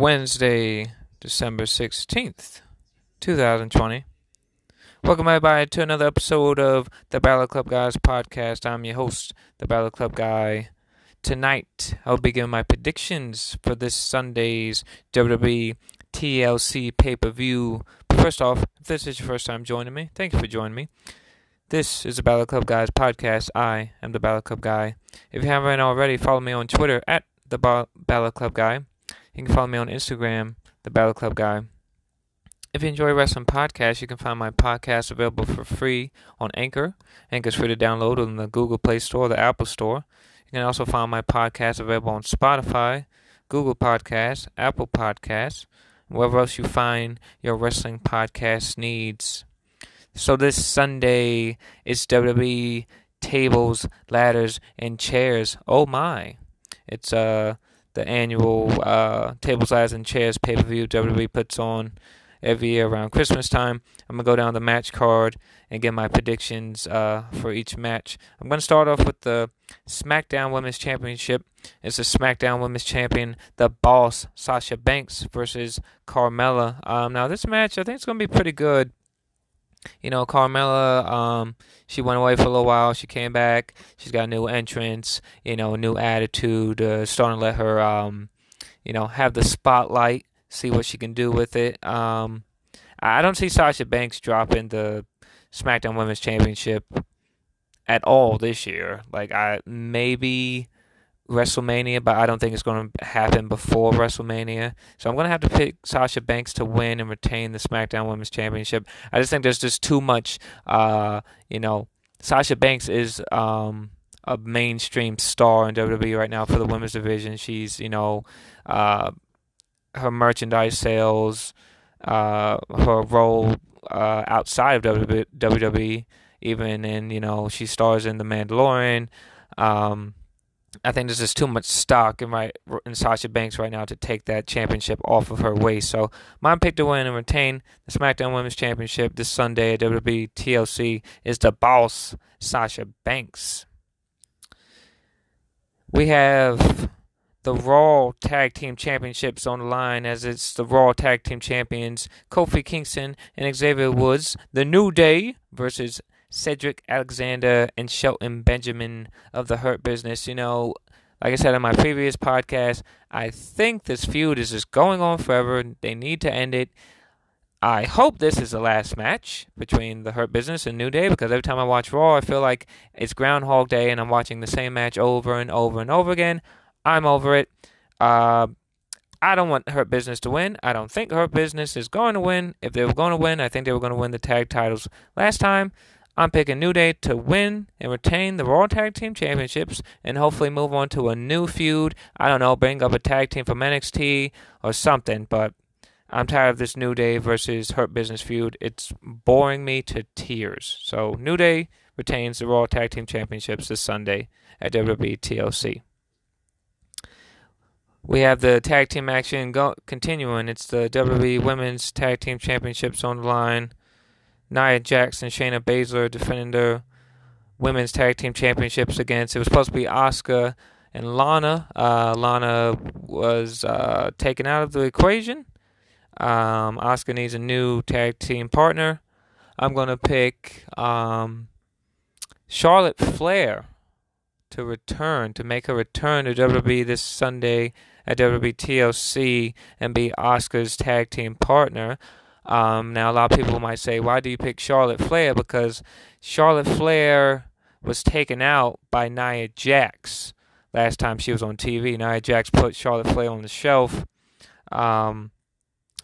Wednesday, December 16th, 2020. Welcome, everybody, to another episode of the Battle Club Guys podcast. I'm your host, the Battle Club Guy. Tonight, I'll be giving my predictions for this Sunday's WWE TLC pay per view. First off, if this is your first time joining me, thank you for joining me. This is the Battle Club Guys podcast. I am the Battle Club Guy. If you haven't already, follow me on Twitter at the Battle Club Guy. You can follow me on Instagram, The Battle Club Guy. If you enjoy wrestling podcasts, you can find my podcast available for free on Anchor. Anchor's free to download on the Google Play Store, the Apple Store. You can also find my podcast available on Spotify, Google Podcasts, Apple Podcasts, wherever else you find your wrestling podcast needs. So this Sunday is WWE tables, ladders, and chairs. Oh my! It's uh the annual uh, Tables, and Chairs pay per view WWE puts on every year around Christmas time. I'm going to go down the match card and get my predictions uh, for each match. I'm going to start off with the SmackDown Women's Championship. It's the SmackDown Women's Champion, the boss, Sasha Banks, versus Carmella. Um, now, this match, I think it's going to be pretty good. You know, Carmella, um, she went away for a little while. She came back. She's got a new entrance, you know, new attitude. Uh, starting to let her, um, you know, have the spotlight, see what she can do with it. Um, I don't see Sasha Banks dropping the SmackDown Women's Championship at all this year. Like, I maybe WrestleMania, but I don't think it's going to happen before WrestleMania. So I'm going to have to pick Sasha Banks to win and retain the SmackDown Women's Championship. I just think there's just too much, uh, you know, Sasha Banks is um, a mainstream star in WWE right now for the women's division. She's, you know, uh, her merchandise sales, uh, her role uh, outside of WWE, even in, you know, she stars in The Mandalorian. Um, I think there's just too much stock in right in Sasha Banks right now to take that championship off of her waist. So my pick to win and retain the SmackDown Women's Championship this Sunday at WWE TLC is the boss Sasha Banks. We have the Raw Tag Team Championships on the line as it's the Raw Tag Team Champions Kofi Kingston and Xavier Woods, The New Day versus Cedric Alexander and Shelton Benjamin of the Hurt Business. You know, like I said in my previous podcast, I think this feud is just going on forever. They need to end it. I hope this is the last match between the Hurt Business and New Day because every time I watch Raw, I feel like it's Groundhog Day and I'm watching the same match over and over and over again. I'm over it. Uh, I don't want Hurt Business to win. I don't think Hurt Business is going to win. If they were going to win, I think they were going to win the tag titles last time. I'm picking New Day to win and retain the Raw Tag Team Championships and hopefully move on to a new feud. I don't know, bring up a tag team from NXT or something, but I'm tired of this New Day versus Hurt Business feud. It's boring me to tears. So, New Day retains the Raw Tag Team Championships this Sunday at WWE TLC. We have the tag team action go- continuing. It's the WWE Women's Tag Team Championships on the line. Nia Jackson, Shayna Baszler defending their women's tag team championships against. It was supposed to be Asuka and Lana. Uh, Lana was uh, taken out of the equation. Um, Asuka needs a new tag team partner. I'm going to pick um, Charlotte Flair to return, to make a return to WWE this Sunday at WWE TLC and be Asuka's tag team partner. Um, now, a lot of people might say, why do you pick Charlotte Flair? Because Charlotte Flair was taken out by Nia Jax last time she was on TV. Nia Jax put Charlotte Flair on the shelf. Um,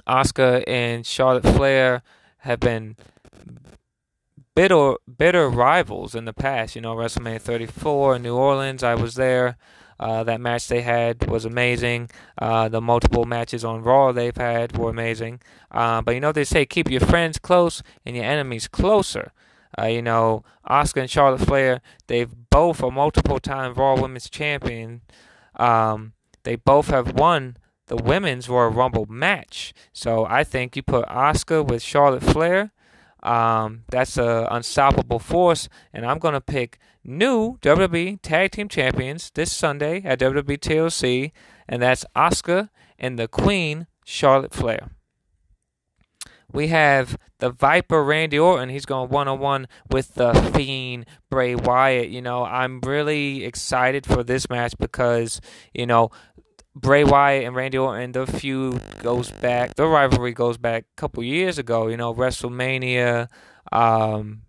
Asuka and Charlotte Flair have been bitter, bitter rivals in the past. You know, WrestleMania 34 in New Orleans, I was there. Uh, that match they had was amazing. Uh, the multiple matches on Raw they've had were amazing. Uh, but you know they say keep your friends close and your enemies closer. Uh, you know, Asuka and Charlotte Flair, they've both are multiple time Raw Women's Champion. Um, they both have won the Women's Royal Rumble match. So I think you put Asuka with Charlotte Flair. Um, that's an unstoppable force, and I'm going to pick new WWE Tag Team Champions this Sunday at WWE TLC and that's Asuka and the Queen, Charlotte Flair. We have the Viper Randy Orton. He's going one on one with the Fiend Bray Wyatt. You know, I'm really excited for this match because, you know, Bray Wyatt and Randy Orton, the feud goes back, the rivalry goes back a couple years ago. You know, WrestleMania, um,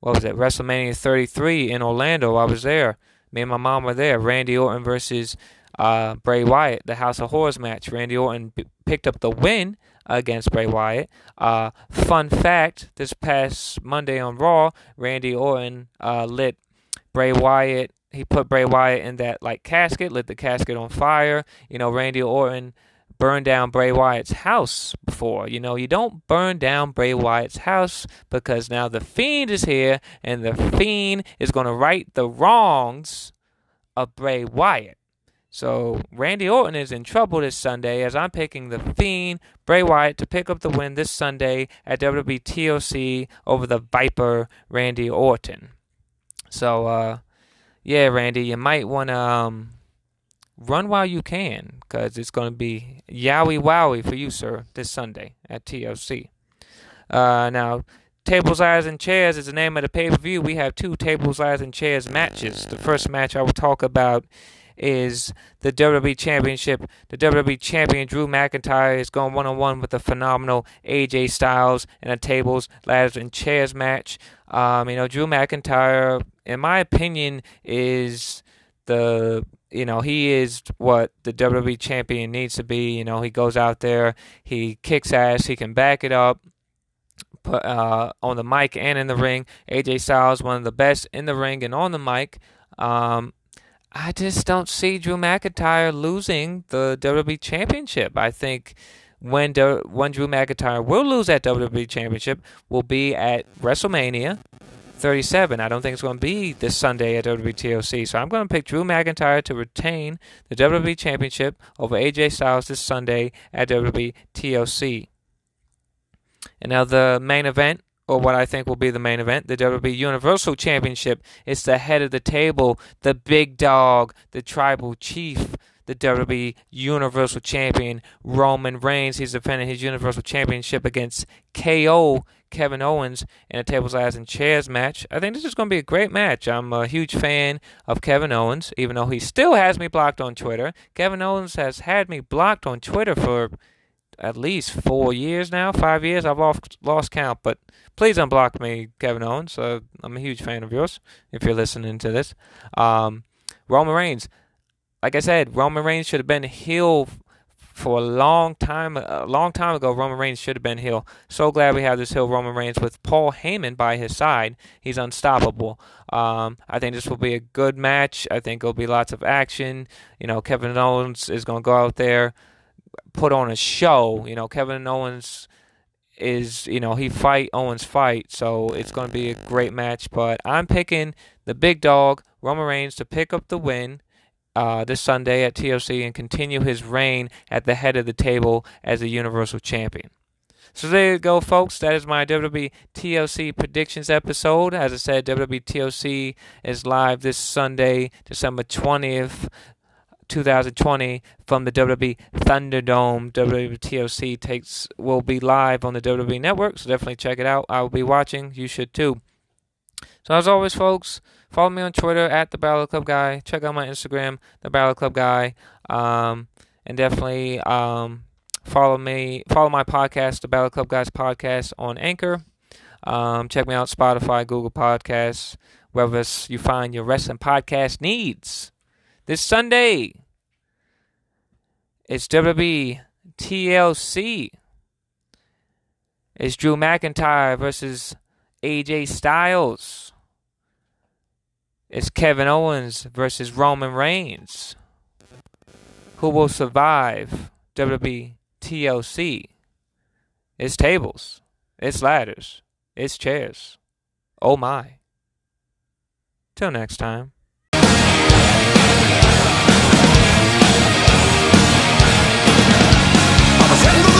what was it? WrestleMania 33 in Orlando. I was there. Me and my mom were there. Randy Orton versus uh, Bray Wyatt, the House of Horrors match. Randy Orton b- picked up the win against Bray Wyatt. Uh, fun fact: this past Monday on Raw, Randy Orton uh, lit Bray Wyatt. He put Bray Wyatt in that like casket, lit the casket on fire. You know, Randy Orton burned down Bray Wyatt's house before. You know, you don't burn down Bray Wyatt's house because now the Fiend is here and the Fiend is going to right the wrongs of Bray Wyatt. So Randy Orton is in trouble this Sunday as I'm picking the Fiend Bray Wyatt to pick up the win this Sunday at WWE TLC over the Viper Randy Orton. So uh, yeah, Randy, you might want to um, run while you can because it's going to be yowie wowie for you, sir, this Sunday at TLC. Uh, now. Tables, Ladders, and Chairs is the name of the pay per view. We have two Tables, Ladders, and Chairs matches. The first match I will talk about is the WWE Championship. The WWE Champion Drew McIntyre is going one on one with the phenomenal AJ Styles in a tables, ladders, and chairs match. Um, you know, Drew McIntyre, in my opinion, is the you know he is what the WWE champion needs to be. You know, he goes out there, he kicks ass, he can back it up. Put, uh, on the mic and in the ring, AJ Styles one of the best in the ring and on the mic. Um, I just don't see Drew McIntyre losing the WWE Championship. I think when when Drew McIntyre will lose that WWE Championship will be at WrestleMania 37. I don't think it's going to be this Sunday at WWE. So I'm going to pick Drew McIntyre to retain the WWE Championship over AJ Styles this Sunday at WWE. And now the main event or what I think will be the main event, the WWE Universal Championship. It's the head of the table, the big dog, the tribal chief, the WWE Universal Champion, Roman Reigns. He's defending his Universal Championship against KO Kevin Owens in a tables, ladders, and chairs match. I think this is going to be a great match. I'm a huge fan of Kevin Owens, even though he still has me blocked on Twitter. Kevin Owens has had me blocked on Twitter for at least four years now, five years. I've lost lost count, but please unblock me, Kevin Owens. Uh, I'm a huge fan of yours. If you're listening to this, um, Roman Reigns. Like I said, Roman Reigns should have been heel for a long time. A long time ago, Roman Reigns should have been heel. So glad we have this heel Roman Reigns with Paul Heyman by his side. He's unstoppable. Um, I think this will be a good match. I think it'll be lots of action. You know, Kevin Owens is going to go out there put on a show. You know, Kevin Owens is, you know, he fight Owens fight, so it's going to be a great match. But I'm picking the big dog, Roman Reigns, to pick up the win. Uh, this Sunday at TLC and continue his reign at the head of the table as a Universal Champion. So there you go, folks. That is my WWE TLC predictions episode. As I said, WWE TLC is live this Sunday, December 20th. 2020 from the WWE Thunderdome. WWE TLC takes will be live on the WWE Network, so definitely check it out. I will be watching. You should too. So as always, folks, follow me on Twitter at the Battle Club Guy. Check out my Instagram, the Battle Club Guy, um, and definitely um, follow me. Follow my podcast, the Battle Club Guys podcast on Anchor. Um, check me out Spotify, Google Podcasts, wherever you find your wrestling podcast needs. This Sunday, it's WWE TLC. It's Drew McIntyre versus AJ Styles. It's Kevin Owens versus Roman Reigns. Who will survive WWE TLC? It's tables. It's ladders. It's chairs. Oh my. Till next time. I'm a